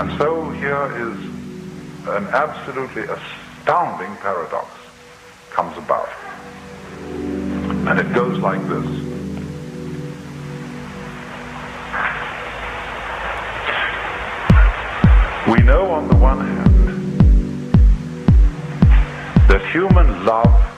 And so here is an absolutely astounding paradox comes about. And it goes like this. We know on the one hand that human love